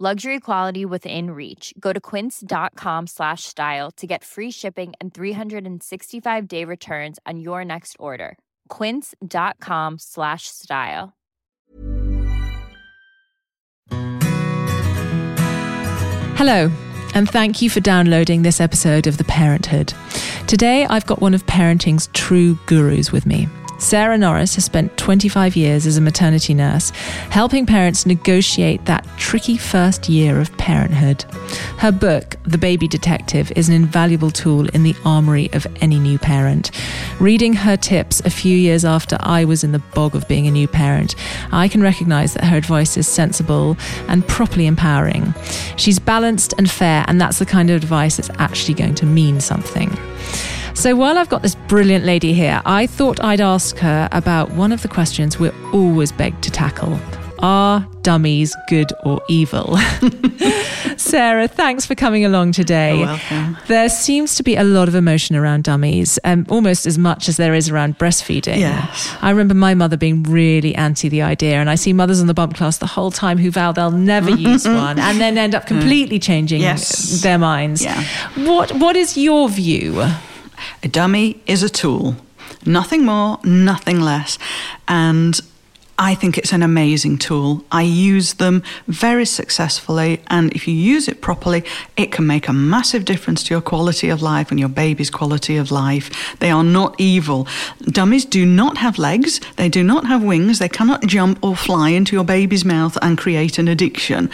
Luxury quality within reach. Go to quince.com slash style to get free shipping and 365-day returns on your next order. quince.com slash style. Hello, and thank you for downloading this episode of The Parenthood. Today, I've got one of parenting's true gurus with me. Sarah Norris has spent 25 years as a maternity nurse, helping parents negotiate that tricky first year of parenthood. Her book, The Baby Detective, is an invaluable tool in the armory of any new parent. Reading her tips a few years after I was in the bog of being a new parent, I can recognize that her advice is sensible and properly empowering. She's balanced and fair, and that's the kind of advice that's actually going to mean something. So while I've got this brilliant lady here, I thought I'd ask her about one of the questions we're always begged to tackle. Are dummies good or evil? Sarah, thanks for coming along today. You're welcome. There seems to be a lot of emotion around dummies, um, almost as much as there is around breastfeeding. Yes. I remember my mother being really anti the idea, and I see mothers in the bump class the whole time who vow they'll never use one and then end up completely changing Yes. their minds. Yeah. What What is your view? A dummy is a tool, nothing more, nothing less. And I think it's an amazing tool. I use them very successfully, and if you use it properly, it can make a massive difference to your quality of life and your baby's quality of life. They are not evil. Dummies do not have legs, they do not have wings, they cannot jump or fly into your baby's mouth and create an addiction.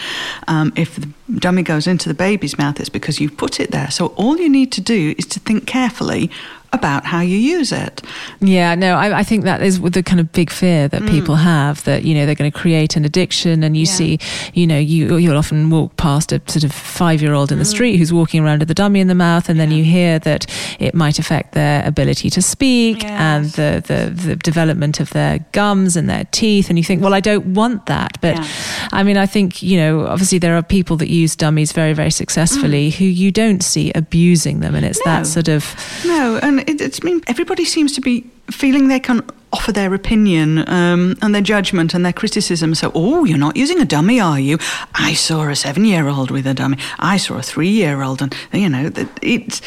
Um, if the dummy goes into the baby's mouth, it's because you've put it there. So all you need to do is to think carefully about how you use it. Yeah, no, I, I think that is the kind of big fear that mm. people have that you know they're going to create an addiction, and you Yeah. see, you know, you you'll often walk past a sort of five year old in the mm. street who's walking around with a dummy in the mouth, and then you hear that it might affect their ability to speak and the, the the development of their gums and their teeth, and you think, well, I don't want that, but Yeah. I mean, I think you know, obviously there are people that use dummies very very successfully mm. who you don't see abusing them, and it's that sort of No, and it, it's mean everybody seems to be feeling they can offer their opinion um, and their judgment and their criticism. So, oh, you're not using a dummy, are you? I saw a seven-year-old with a dummy. I saw a three-year-old, and you know it's.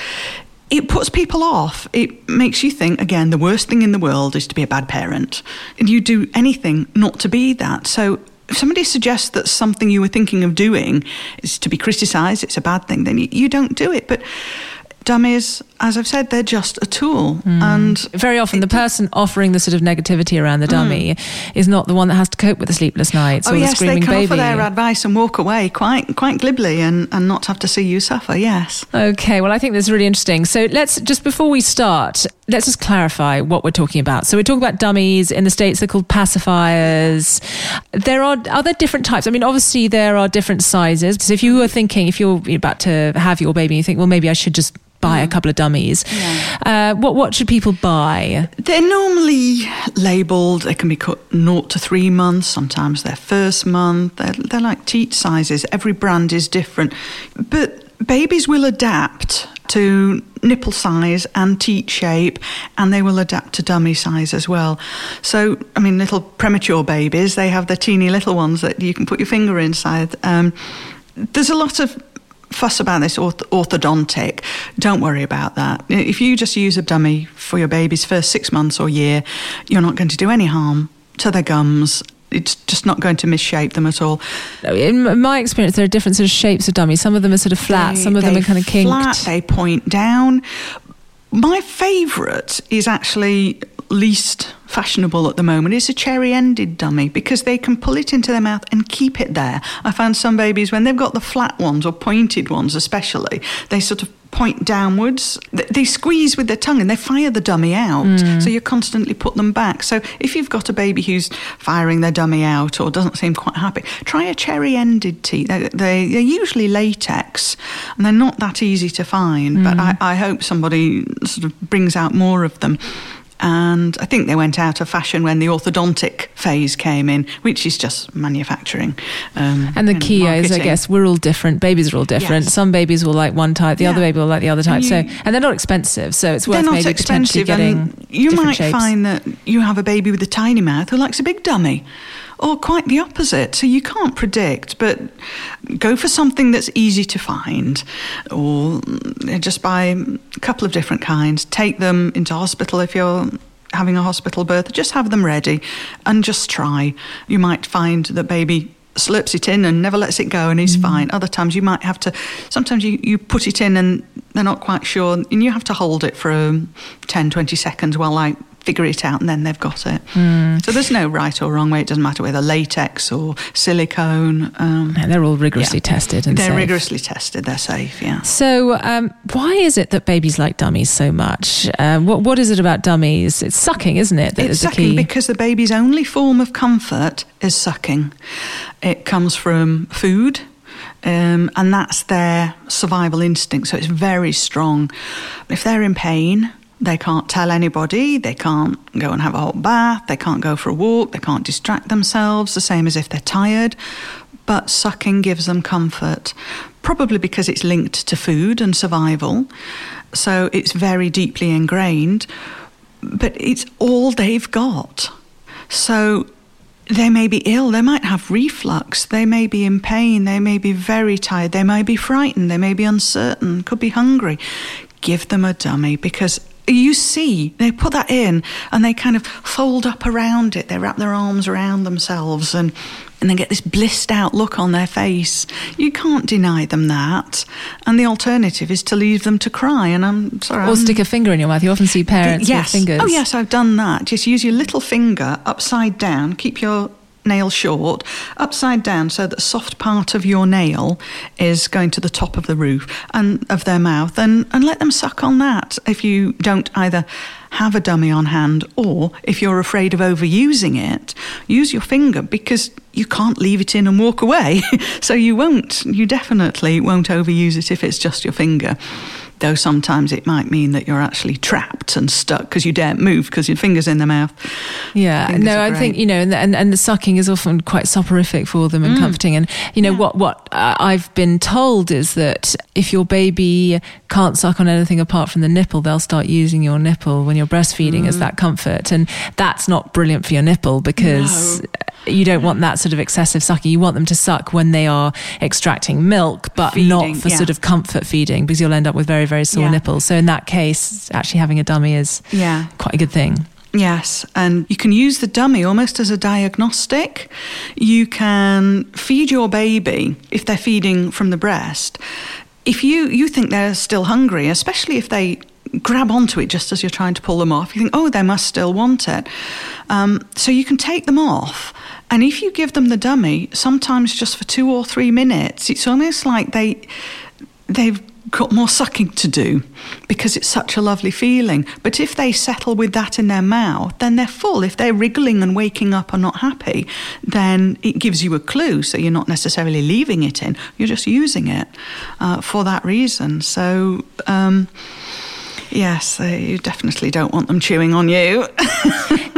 It puts people off. It makes you think, again, the worst thing in the world is to be a bad parent. And you do anything not to be that. So if somebody suggests that something you were thinking of doing is to be criticised, it's a bad thing, then you don't do it. But dummies, as I've said, they're just a tool. And very often the it- Mm. person offering the sort of negativity around the dummy is not the one that has to cope with the sleepless nights Oh or the yes, they screaming can baby. offer their advice and walk away quite quite glibly and, and not have to see you suffer. Yes. Okay, well, I think this is really interesting. So let's just before we start, let's just clarify what we're talking about. So we're talking about dummies in the states. They're called pacifiers. There are other different types. I mean, obviously there are different sizes. So if you were thinking, if you're about to have your baby, you think, well, maybe I should just buy Mm. a couple of dummies. Uh, what what should people buy? They're normally labelled. They can be cut naught to three months. Sometimes they're first month. They're, they're like teat sizes. Every brand is different, but babies will adapt to nipple size and teat shape, and they will adapt to dummy size as well. So, I mean, little premature babies, they have the teeny little ones that you can put your finger inside. Um, there's a lot of fuss about this orth- orthodontic. Don't worry about that. If you just use a dummy for your baby's first six months or year, you're not going to do any harm to their gums. It's just not going to misshape them at all. In my experience, there are different sort of shapes of dummies. Some of them are sort of flat, They- some of them are kind of kinked. Flat, they point down. My favourite is actually least fashionable at the moment is a cherry ended dummy because they can pull it into their mouth and keep it there. I found some babies, when they've got the flat ones or pointed ones, especially, they sort of point downwards. They squeeze with their tongue and they fire the dummy out. Mm. So you constantly put them back. So if you've got a baby who's firing their dummy out or doesn't seem quite happy, try a cherry ended teeth. They, they, are usually latex and they're not that easy to find, mm. but I, I hope somebody sort of brings out more of them and I think they went out of fashion when the orthodontic phase came in, which is just manufacturing. Um, and the key is, I guess, we're all different. Babies are all different. Yes. Some babies will like one type, the yeah. other baby will like the other type. And you, so, and they're not expensive, so it's worth maybe potentially getting. you might shapes. find that you have a baby with a tiny mouth who likes a big dummy or quite the opposite. So you can't predict, but go for something that's easy to find, or just buy a couple of different kinds. Take them into hospital if you're having a hospital birth. Just have them ready and just try. You might find that baby slips it in and never lets it go and he's mm. fine. Other times you might have to, sometimes you, you put it in and they're not quite sure and you have to hold it for um, 10, 20 seconds while I figure it out and then they've got it. Mm. So there's no right or wrong way. It doesn't matter whether latex or silicone. Um, they're all rigorously yeah. tested and they're safe. rigorously tested. They're safe. Yeah. So um, why is it that babies like dummies so much? Uh, what what is it about dummies? It's sucking, isn't it? That it's sucking because the baby's only form of comfort is sucking. It comes from food. Um, and that's their survival instinct. So it's very strong. If they're in pain, they can't tell anybody, they can't go and have a hot bath, they can't go for a walk, they can't distract themselves, the same as if they're tired. But sucking gives them comfort, probably because it's linked to food and survival. So it's very deeply ingrained, but it's all they've got. So they may be ill, they might have reflux, they may be in pain, they may be very tired, they may be frightened, they may be uncertain, could be hungry. Give them a dummy because you see, they put that in and they kind of fold up around it. They wrap their arms around themselves and, and they get this blissed out look on their face. You can't deny them that. And the alternative is to leave them to cry. And I'm sorry. Or I'm, stick a finger in your mouth. You often see parents yes. with fingers. Oh, yes, I've done that. Just use your little finger upside down, keep your nail short, upside down, so that soft part of your nail is going to the top of the roof and of their mouth, and, and let them suck on that. If you don't either have a dummy on hand or if you're afraid of overusing it, use your finger because you can't leave it in and walk away. so you won't, you definitely won't overuse it if it's just your finger though sometimes it might mean that you're actually trapped and stuck because you daren't move because your finger's in the mouth. Yeah, fingers no, I think you know, and, and, and the sucking is often quite soporific for them and mm. comforting. And you know yeah. what what uh, I've been told is that if your baby can't suck on anything apart from the nipple, they'll start using your nipple when you're breastfeeding mm. as that comfort, and that's not brilliant for your nipple because. No you don't want that sort of excessive sucking. You want them to suck when they are extracting milk, but feeding, not for yeah. sort of comfort feeding because you'll end up with very, very sore yeah. nipples. So in that case, actually having a dummy is yeah. quite a good thing. Yes, and you can use the dummy almost as a diagnostic. You can feed your baby if they're feeding from the breast. If you, you think they're still hungry, especially if they grab onto it just as you're trying to pull them off, you think, oh, they must still want it. Um, so you can take them off. And if you give them the dummy, sometimes just for two or three minutes, it's almost like they they've got more sucking to do because it's such a lovely feeling. But if they settle with that in their mouth, then they're full. If they're wriggling and waking up and not happy, then it gives you a clue. So you're not necessarily leaving it in, you're just using it uh, for that reason. So, um, yes, you definitely don't want them chewing on you.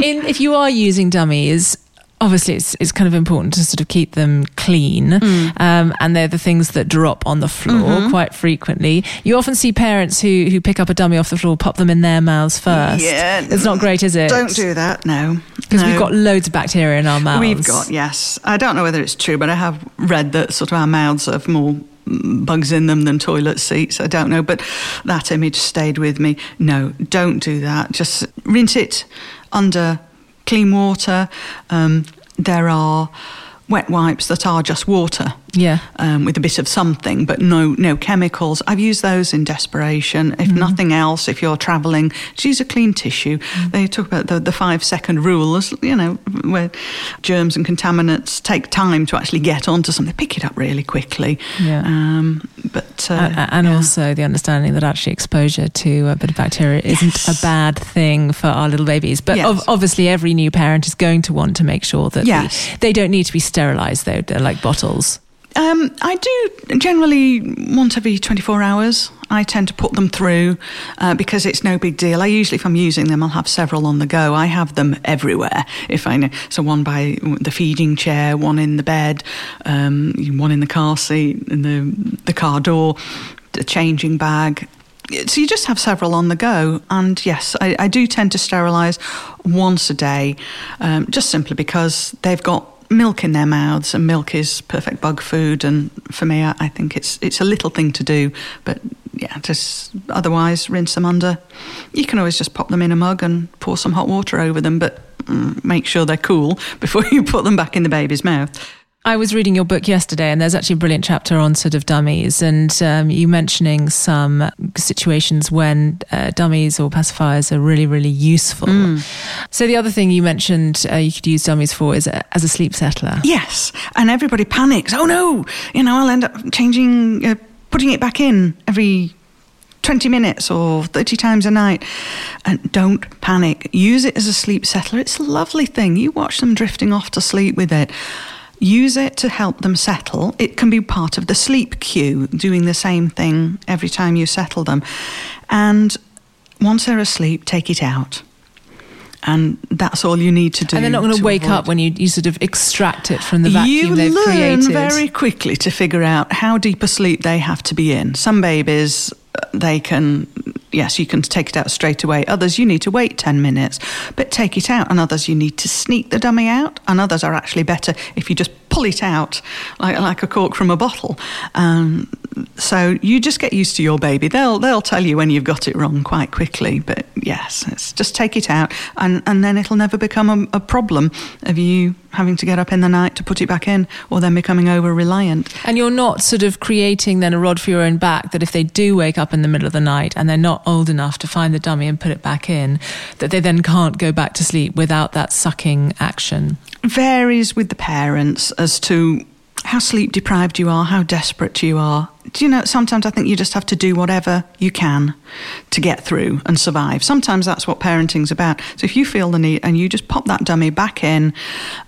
in, if you are using dummies, obviously it's, it's kind of important to sort of keep them clean mm. um, and they're the things that drop on the floor mm-hmm. quite frequently you often see parents who who pick up a dummy off the floor pop them in their mouths first yeah it's not great is it don't do that no because no. we've got loads of bacteria in our mouths we've got yes i don't know whether it's true but i have read that sort of our mouths have more bugs in them than toilet seats. I don't know, but that image stayed with me. No, don't do that. Just rinse it under clean water. Um, there are wet wipes that are just water Yeah. um, with a bit of something, but no no chemicals. I've used those in desperation. If Mm-hmm. nothing else, if you're travelling, just use a clean tissue. Mm. They talk about the, the five second rule, as, you know, where germs and contaminants take time to actually get onto something. Pick it up really quickly. Yeah. Um, but uh, and yeah. also the understanding that actually exposure to a bit of bacteria isn't a bad thing for our little babies. But Yes. ov- obviously, every new parent is going to want to make sure that the- Yes. they don't need to be sterilised, though, they're like bottles. Um, I do generally once every 24 hours. I tend to put them through uh, because it's no big deal. I usually, if I'm using them, I'll have several on the go. I have them everywhere. If I know, so one by the feeding chair, one in the bed, um, one in the car seat, in the the car door, the changing bag. So you just have several on the go, and yes, I, I do tend to sterilise once a day, um, just simply because they've got milk in their mouths, and milk is perfect bug food. And for me, I, I think it's it's a little thing to do, but yeah, just otherwise rinse them under. You can always just pop them in a mug and pour some hot water over them, but mm, make sure they're cool before you put them back in the baby's mouth. I was reading your book yesterday, and there's actually a brilliant chapter on sort of dummies, and um, you mentioning some situations when uh, dummies or pacifiers are really, really useful. So the other thing you mentioned uh, you could use dummies for is a, as a sleep settler. Yes, and everybody panics. Oh no, you know, I'll end up changing, uh, putting it back in every 20 minutes or 30 times a night. And don't panic. Use it as a sleep settler. It's a lovely thing. You watch them drifting off to sleep with it. Use it to help them settle. It can be part of the sleep cue, doing the same thing every time you settle them. And once they're asleep, take it out. And that's all you need to do. And they're not going to wake avoid- up when you, you sort of extract it from the vacuum you they've learn created. very quickly to figure out how deep a sleep they have to be in. Some babies, they can, yes, you can take it out straight away. Others, you need to wait 10 minutes, but take it out. And others, you need to sneak the dummy out. And others are actually better if you just pull it out like, like a cork from a bottle. Um, so you just get used to your baby. They'll they'll tell you when you've got it wrong quite quickly. But yes, just take it out, and, and then it'll never become a, a problem of you having to get up in the night to put it back in, or then becoming over reliant. And you're not sort of creating then a rod for your own back that if they do wake up in the middle of the night and they're not old enough to find the dummy and put it back in, that they then can't go back to sleep without that sucking action. Varies with the parents as to how sleep deprived you are, how desperate you are. Do you know, sometimes I think you just have to do whatever you can to get through and survive. Sometimes that's what parenting's about. So if you feel the need and you just pop that dummy back in,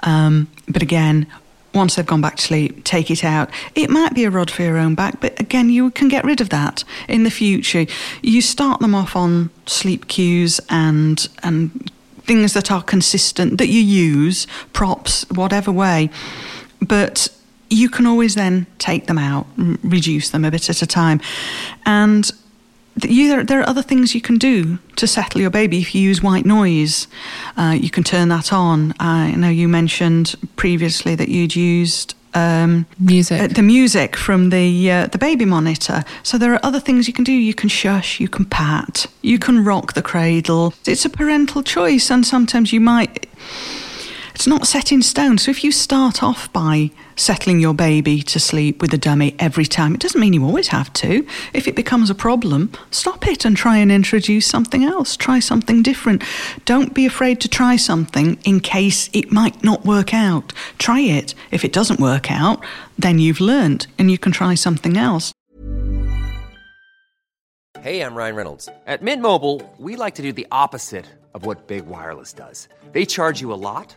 um, but again, once they've gone back to sleep, take it out. It might be a rod for your own back, but again, you can get rid of that in the future. You start them off on sleep cues and and things that are consistent that you use, props, whatever way. But you can always then take them out, reduce them a bit at a time. And you, there, are other things you can do to settle your baby. If you use white noise, uh, you can turn that on. I know you mentioned previously that you'd used um, Music. uh, the music from the uh, the baby monitor. So there are other things you can do. You can shush, you can pat, you can rock the cradle. It's a parental choice, and sometimes you might. It's not set in stone. So if you start off by settling your baby to sleep with a dummy every time, it doesn't mean you always have to. If it becomes a problem, stop it and try and introduce something else. Try something different. Don't be afraid to try something in case it might not work out. Try it. If it doesn't work out, then you've learned and you can try something else. Hey, I'm Ryan Reynolds. At Mint Mobile, we like to do the opposite of what Big Wireless does. They charge you a lot,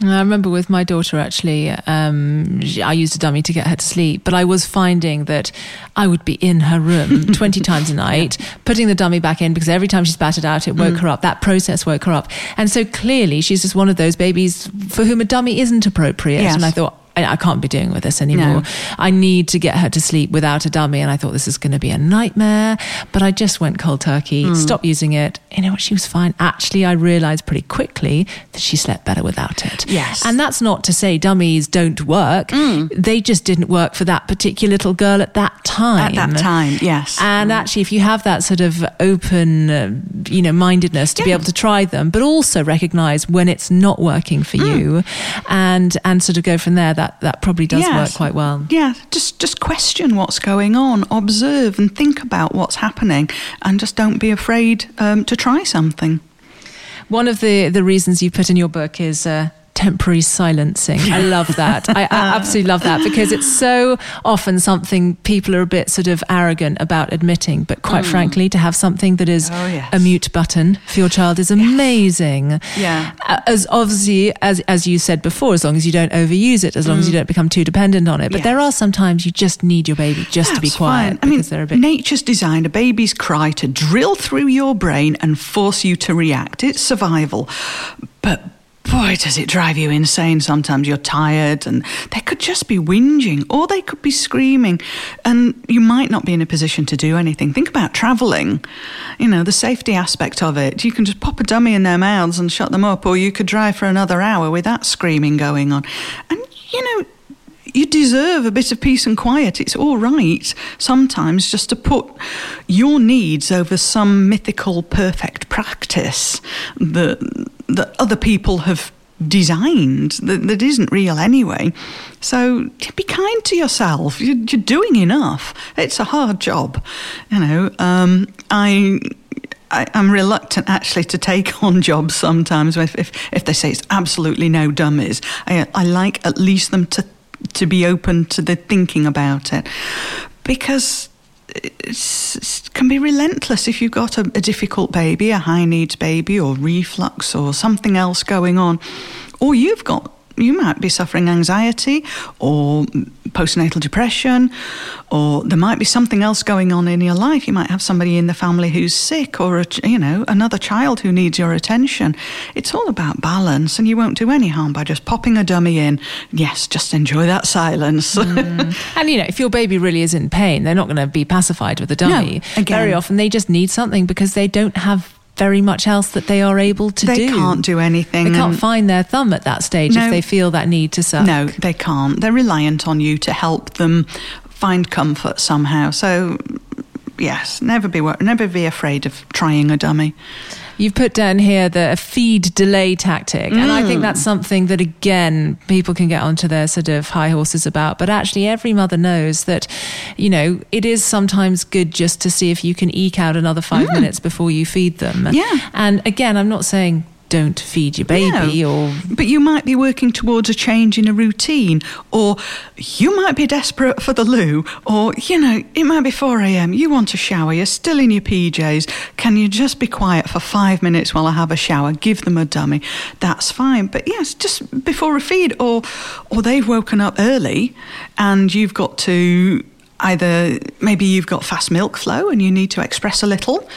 I remember with my daughter actually, um, I used a dummy to get her to sleep, but I was finding that I would be in her room 20 times a night, putting the dummy back in because every time she spat out, it woke Mm. her up. That process woke her up. And so clearly she's just one of those babies for whom a dummy isn't appropriate. Yes. And I thought, I I can't be doing with this anymore. No. I need to get her to sleep without a dummy. And I thought this is going to be a nightmare. But I just went cold turkey, Mm. stopped using it. You know what? She was fine. Actually, I realized pretty quickly that she slept better without it. Yes. And that's not to say dummies don't work. Mm. They just didn't work for that particular little girl at that time. At that time, yes. And actually, if you have that sort of open, uh, you know, mindedness to be able to try them, but also recognize when it's not working for you, and and sort of go from there, that that probably does work Mm. Quite well. Yeah, just just question what's going on, observe and think about what's happening, and just don't be afraid um, to try something. One of the the reasons you put in your book is. Uh, Temporary silencing. I love that. I, I absolutely love that because it's so often something people are a bit sort of arrogant about admitting. But quite frankly, to have something that is Mm. Oh, yes. a mute button for your child is amazing. Yeah. As obviously as as you said before, as long as you don't overuse it, as long as you don't become too dependent on it. But Mm. Yes. there are some times you just need your baby just to be quiet fine. I mean, because they're a bit. nature's designed a baby's cry to drill through your brain and force you to react. It's survival. But boy, does it drive you insane. Sometimes you're tired and they could just be whinging or they could be screaming and you might not be in a position to do anything. Think about traveling, you know, the safety aspect of it. You can just pop a dummy in their mouths and shut them up, or you could drive for another hour with that screaming going on. And, you know, you deserve a bit of peace and quiet. It's all right sometimes just to put your needs over some mythical perfect practice that that other people have designed that, that isn't real anyway. So be kind to yourself. You're, you're doing enough. It's a hard job, you know. Um, I. I, I'm reluctant actually to take on jobs sometimes if, if, if they say it's absolutely no dummies. I, I like at least them to to be open to the thinking about it because it can be relentless if you've got a, a difficult baby, a high needs baby, or reflux, or something else going on, or you've got you might be suffering anxiety or postnatal depression, or there might be something else going on in your life. You might have somebody in the family who's sick, or a, you know another child who needs your attention. It's all about balance, and you won't do any harm by just popping a dummy in. Yes, just enjoy that silence. Mm. And you know, if your baby really is in pain, they're not going to be pacified with a dummy. again. Very often, they just need something because they don't have very much else that they are able to they do. They can't do anything. They can't find their thumb at that stage No. if they feel that need to suck. No, they can't. They're reliant on you to help them find comfort somehow. So, yes, never be never be afraid of trying a dummy. You've put down here the feed delay tactic. And I Mm. think that's something that, again, people can get onto their sort of high horses about. But actually, every mother knows that, you know, it is sometimes good just to see if you can eke out another five minutes before you feed them. Mm. Yeah. And again, I'm not saying don't feed your baby No. or But you might be working towards a change in a routine, or you might be desperate for the loo, or, you know, it might be 4 a.m., you want a shower, you're still in your PJs. Can you just be quiet for five minutes while I have a shower? Give them a dummy. That's fine. But yes, just before a feed, or, or they've woken up early and you've got to either, maybe you've got fast milk flow and you need to express a little.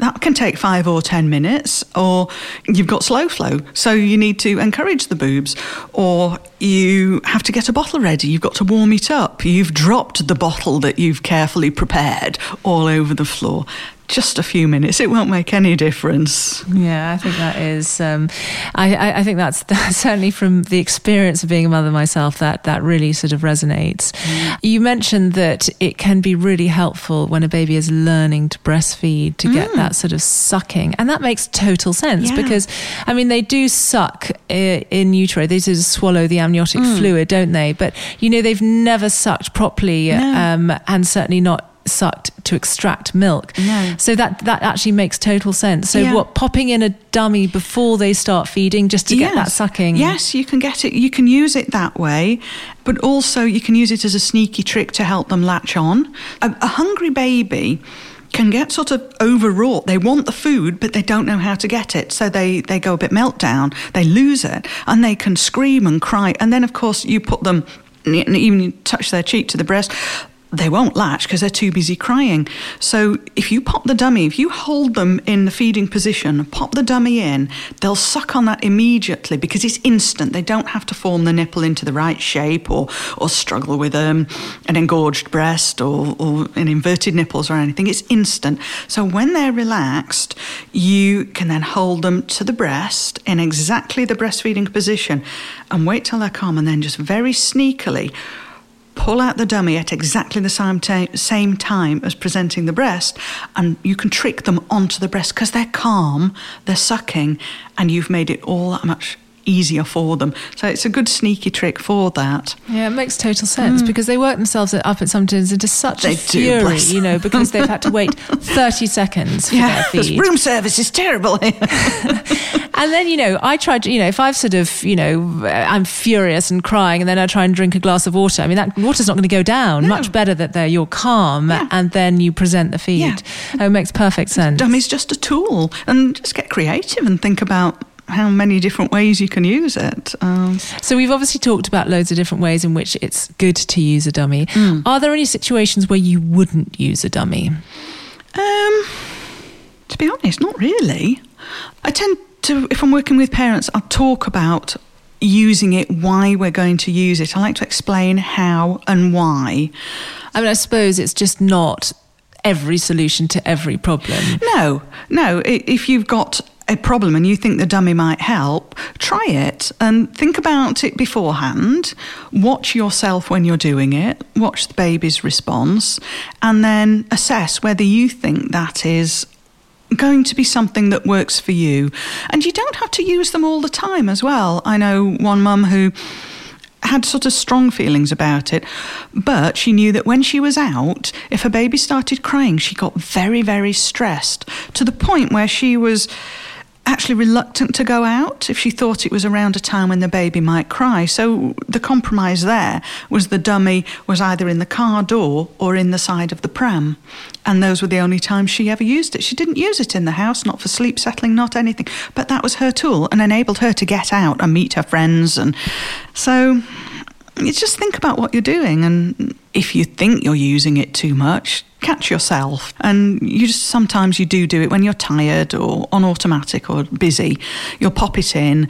That can take five or ten minutes, or you've got slow flow, so you need to encourage the boobs, or you have to get a bottle ready, you've got to warm it up, you've dropped the bottle that you've carefully prepared all over the floor. Just a few minutes, it won't make any difference. Yeah, I think that is. Um, I, I, I think that's, that's certainly from the experience of being a mother myself. That that really sort of resonates. Mm. You mentioned that it can be really helpful when a baby is learning to breastfeed to get that sort of sucking, and that makes total sense Mm. Yeah. because, I mean, they do suck i- in utero. They sort of swallow the amniotic Mm. fluid, don't they? But you know, they've never sucked properly, No. um, and certainly not sucked to extract milk. No. So that that actually makes total sense. So Yeah. what popping in a dummy before they start feeding just to get that sucking. Yes, you can get it. You can use it that way, but also you can use it as a sneaky trick to help them latch on. A, a hungry baby can get sort of overwrought. They want the food, but they don't know how to get it. So they, they go a bit meltdown, they lose it, and they can scream and cry. And then, of course, you put them, even you touch their cheek to the breast, they won't latch because they're too busy crying. So if you pop the dummy, if you hold them in the feeding position, pop the dummy in, they'll suck on that immediately because it's instant. They don't have to form the nipple into the right shape or, or struggle with um, an engorged breast or, or an inverted nipples or anything. It's instant. So when they're relaxed, you can then hold them to the breast in exactly the breastfeeding position and wait till they're calm and then just very sneakily pull out the dummy at exactly the same, same time as presenting the breast, and you can trick them onto the breast because they're calm, they're sucking, and you've made it all that much easier for them. So it's a good sneaky trick for that. Yeah, it makes total sense because they work themselves up at sometimes into such Mm. They a fury, you know, because they've had to wait 30 seconds for their because feed. room service is terrible. And then, you know, I tried, to- you know, if I've sort of, you know, I'm furious and crying and then I try and drink a glass of water, I mean, that water's not going to go down. Much better that they're, you're calm and then you present the feed. Yeah. Oh, it makes perfect sense. Dummy's just a tool, and just get creative and think about how many different ways you can use it. Um, So we've obviously talked about loads of different ways in which it's good to use a dummy. Hmm. Are there any situations where you wouldn't use a dummy? Um, to be honest, not really. I tend to, if I'm working with parents, I'll talk about using it, why we're going to use it. I like to explain how and why. I mean, I suppose it's just not every solution to every problem. No, no. If you've got a problem and you think the dummy might help, try it and think about it beforehand. Watch yourself when you're doing it, watch the baby's response, and then assess whether you think that is going to be something that works for you. And you don't have to use them all the time as well. I know one mum who had sort of strong feelings about it, but she knew that when she was out, if her baby started crying, she got very, very stressed to the point where she was actually reluctant to go out if she thought it was around a time when the baby might cry. So the compromise there was the dummy was either in the car door or in the side of the pram. And those were the only times she ever used it. She didn't use it in the house, not for sleep settling, not anything. But that was her tool and enabled her to get out and meet her friends. And so you just think about what you're doing. And if you think you're using it too much, catch yourself. And you just sometimes you do do it when you're tired or on automatic or busy. You'll pop it in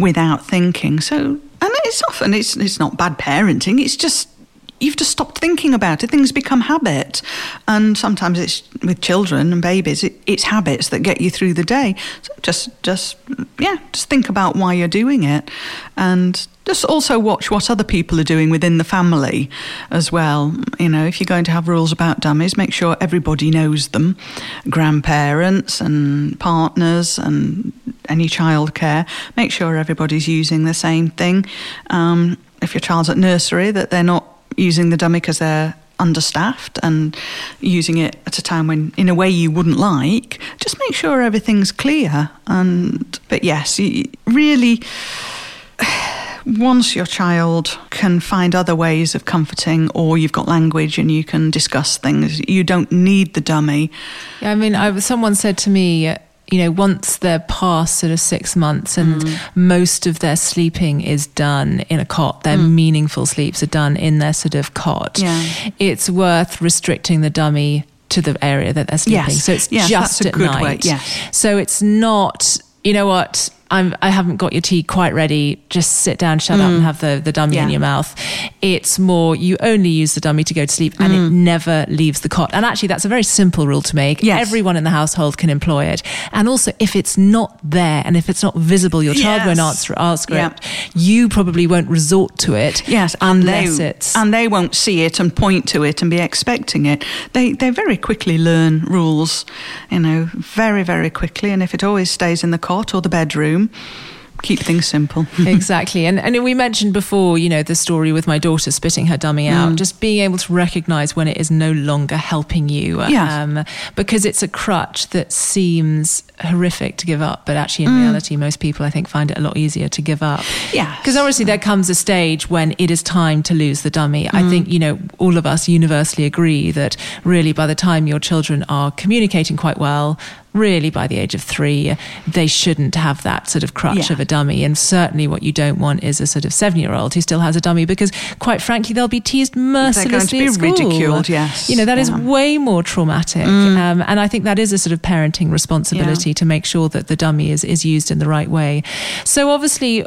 without thinking. So, and it's often it's it's not bad parenting. It's just you've just stopped thinking about it. Things become habit, and sometimes it's with children and babies. It, it's habits that get you through the day. So just, just yeah, just think about why you're doing it, and just also watch what other people are doing within the family as well. You know, if you're going to have rules about dummies, make sure everybody knows them, grandparents and partners and any childcare. Make sure everybody's using the same thing. Um, if your child's at nursery, that they're not using the dummy because they're understaffed and using it at a time when in a way you wouldn't like. Just make sure everything's clear and but yes really once your child can find other ways of comforting or you've got language and you can discuss things you don't need the dummy. Yeah, I mean, I, someone said to me, you know, once they're past sort of six months and Mm. most of their sleeping is done in a cot, their meaningful sleeps are done in their sort of cot, Mm. Yeah. it's worth restricting the dummy to the area that they're sleeping. Yes. So it's Yes, just at good way, night. yes. So it's not, you know what? I'm, I haven't got your tea quite ready. Just sit down, shut up, and have the, the dummy in Mm. Your mouth. It's more, you only use the dummy to go to sleep and it never leaves the cot. And actually, that's a very simple rule to make. Mm. Yes. Everyone in the household can employ it. And also, if it's not there and if it's not visible, your child Yes. won't answer, ask Yeah. it. You probably won't resort to it. Yes, and unless they, it's. and they won't see it and point to it and be expecting it. They they very quickly learn rules, you know, very very quickly. And if it always stays in the cot or the bedroom, keep things simple. exactly. And and we mentioned before, you know, the story with my daughter spitting her dummy out, Mm. just being able to recognize when it is no longer helping you. um, because it's a crutch that seems horrific to give up, but actually in reality most people I think find it a lot easier to give up. Yeah. Because obviously there comes a stage when it is time to lose the dummy. Mm. I think, you know, all of us universally agree that really by the time your children are communicating quite well, really by the age of three, they shouldn't have that sort of crutch Yeah. of a dummy. And certainly what you don't want is a sort of seven year old who still has a dummy because quite frankly, they'll be teased mercilessly. be at school. ridiculed, yes. You know, that is Yeah. way more traumatic. Um, and I think that is a sort of parenting responsibility to make sure that the dummy is, is used in the right way. So obviously,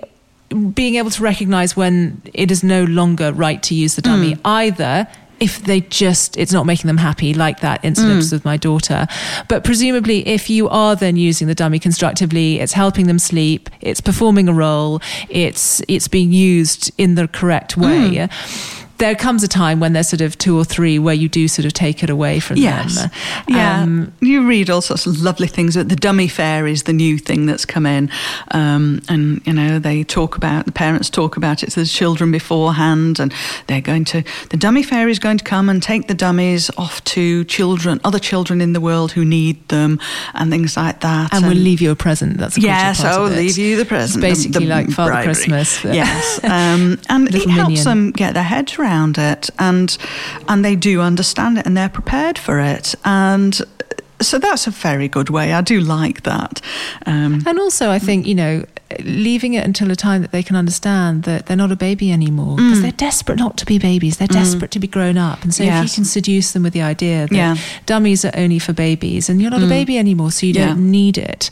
being able to recognize when it is no longer right to use the dummy, mm. either if they just it's not making them happy like that incident mm. with my daughter. But presumably if you are then using the dummy constructively it's helping them sleep it's performing a role it's it's being used in the correct way mm. There comes a time when there's sort of two or three where you do sort of take it away from Yes. them Yeah. Um, you read all sorts of lovely things. The dummy fair is the new thing that's come in. Um, and, you know, they talk about, the parents talk about it to the children beforehand. And they're going to, the dummy fair is going to come and take the dummies off to children, other children in the world who need them and things like that. and we'll leave you a present that's a Yes, I'll leave you the present. It's basically the like Father bribery. Christmas Yes, um, and it helps minion. them get their heads around it, and and they do understand it, and they're prepared for it, and so that's a very good way. I do like that. Um, And also, I think, you know, leaving it until a time that they can understand that they're not a baby anymore Mm. because they're desperate not to be babies. They're desperate to be grown up. And so, if you can seduce them with the idea that Yeah. Mm. dummies are only for babies and you're not a baby anymore, so you Yeah. don't need it,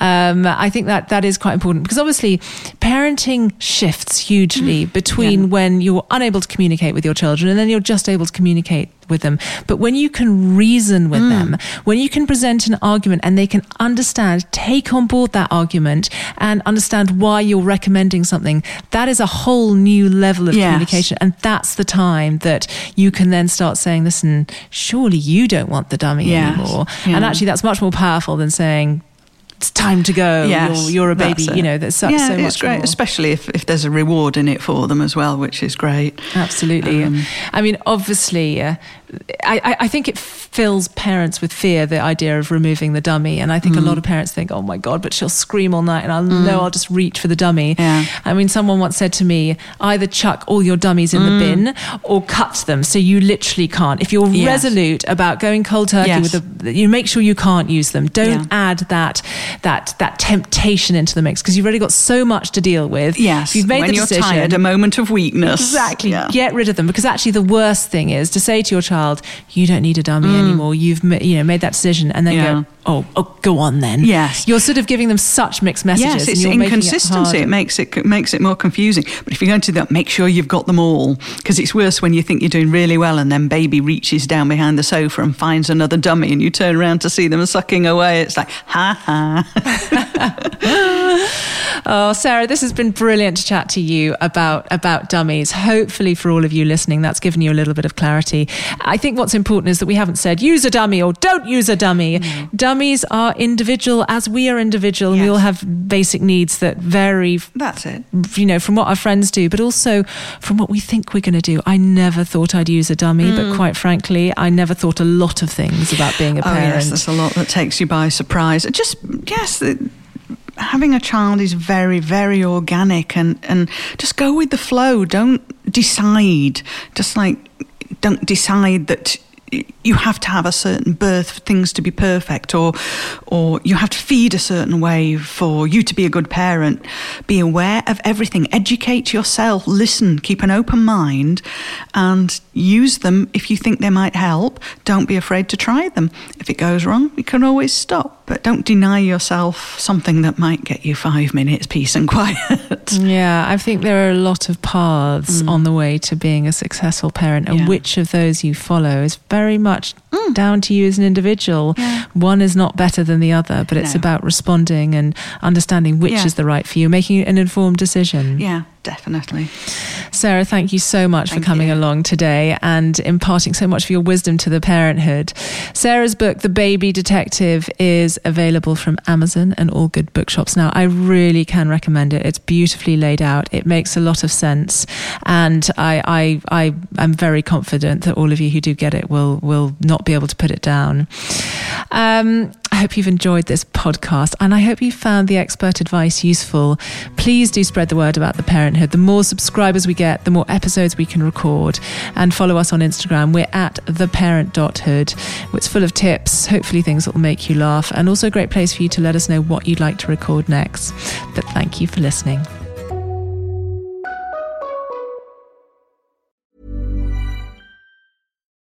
um, I think that that is quite important because obviously parenting shifts hugely between Mm. Yeah. when you're unable to communicate with your children and then you're just able to communicate with them. But when you can reason Mm. with them, when you can present an argument and they can understand, take on board that argument and understand why you're recommending something, that is a whole new level of Yes. communication. And that's the time that you can then start saying, listen, surely you don't want the dummy Yes. anymore. Yeah. And actually, that's much more powerful than saying, it's time to go. yes, you're, you're a baby. that's. You know, there's so, yeah, so it's much great, more. especially if, if there's a reward in it for them as well, which is great. Absolutely. Um, I mean, obviously, uh, I, I- think it fills parents with fear, the idea of removing the dummy. And I think a Mm. lot of parents think, oh my God, but she'll scream all night and I'll know I'll just reach for the dummy. Yeah. I mean, someone once said to me, either chuck all your dummies in Mm. the bin or cut them. So you literally can't. If you're Yes. resolute about going cold turkey Yes. with the, you make sure you can't use them. Don't Yeah. add that, that, that temptation into the mix because you've already got so much to deal with. Yes, If you've made when the you're decision. tired, a moment of weakness. Exactly. Yeah. Get rid of them because actually the worst thing is to say to your child, "You don't need a dummy anymore. You've you know made that decision," and then Mm. Yeah. go, "Oh, oh, go on then." Yes. You're sort of giving them such mixed messages. Yes, and it's inconsistency. It, It, makes it makes it more confusing. But if you're going to do that, make sure you've got them all, because it's worse when you think you're doing really well and then baby reaches down behind the sofa and finds another dummy, and you turn around to see them sucking away. It's like ha ha. Oh, Sarah, this has been brilliant to chat to you about about dummies. Hopefully, for all of you listening, that's given you a little bit of clarity. I think what's important is that we haven't said use a dummy or don't use a dummy. Dummies are individual as we are individual, and we all have basic needs that vary That's it. you know, from what our friends do, but also from what we think we're going to do. I never thought I'd use a dummy, but quite frankly, I never thought a lot of things about being a Mm. Oh parent. yes, there's a lot that takes you by surprise. Just yes. it- Having a child is very, very organic, and, and just go with the flow. Don't decide. Just like don't decide that you have to have a certain birth for things to be perfect, or or you have to feed a certain way for you to be a good parent. Be aware of everything. Educate yourself. Listen. Keep an open mind, and use them if you think they might help. Don't be afraid to try them. If it goes wrong, you can always stop. But don't deny yourself something that might get you five minutes peace and quiet. Yeah, I think there are a lot of paths on the way to being a successful parent, and Mm. Yeah. which of those you follow is very much Mm. down to you as an individual. Yeah. One is not better than the other, but it's No. about responding and understanding which Yeah. is the right for you, making an informed decision. yeah, definitely. Sarah, thank you so much Thank for coming you. along today and imparting so much of your wisdom to the parenthood. Sarah's book, The Baby Detective, is available from Amazon and all good bookshops now. I really can recommend it. It's beautifully laid out. It makes a lot of sense, and I, I, I am very confident that all of you who do get it will will be able to put it down. Um, I hope you've enjoyed this podcast and I hope you found the expert advice useful. Please do spread the word about the parenthood. The more subscribers we get, the more episodes we can record. And follow us on Instagram. We're at theparent.hood. It's full of tips, hopefully things that will make you laugh, and also a great place for you to let us know what you'd like to record next. But thank you for listening.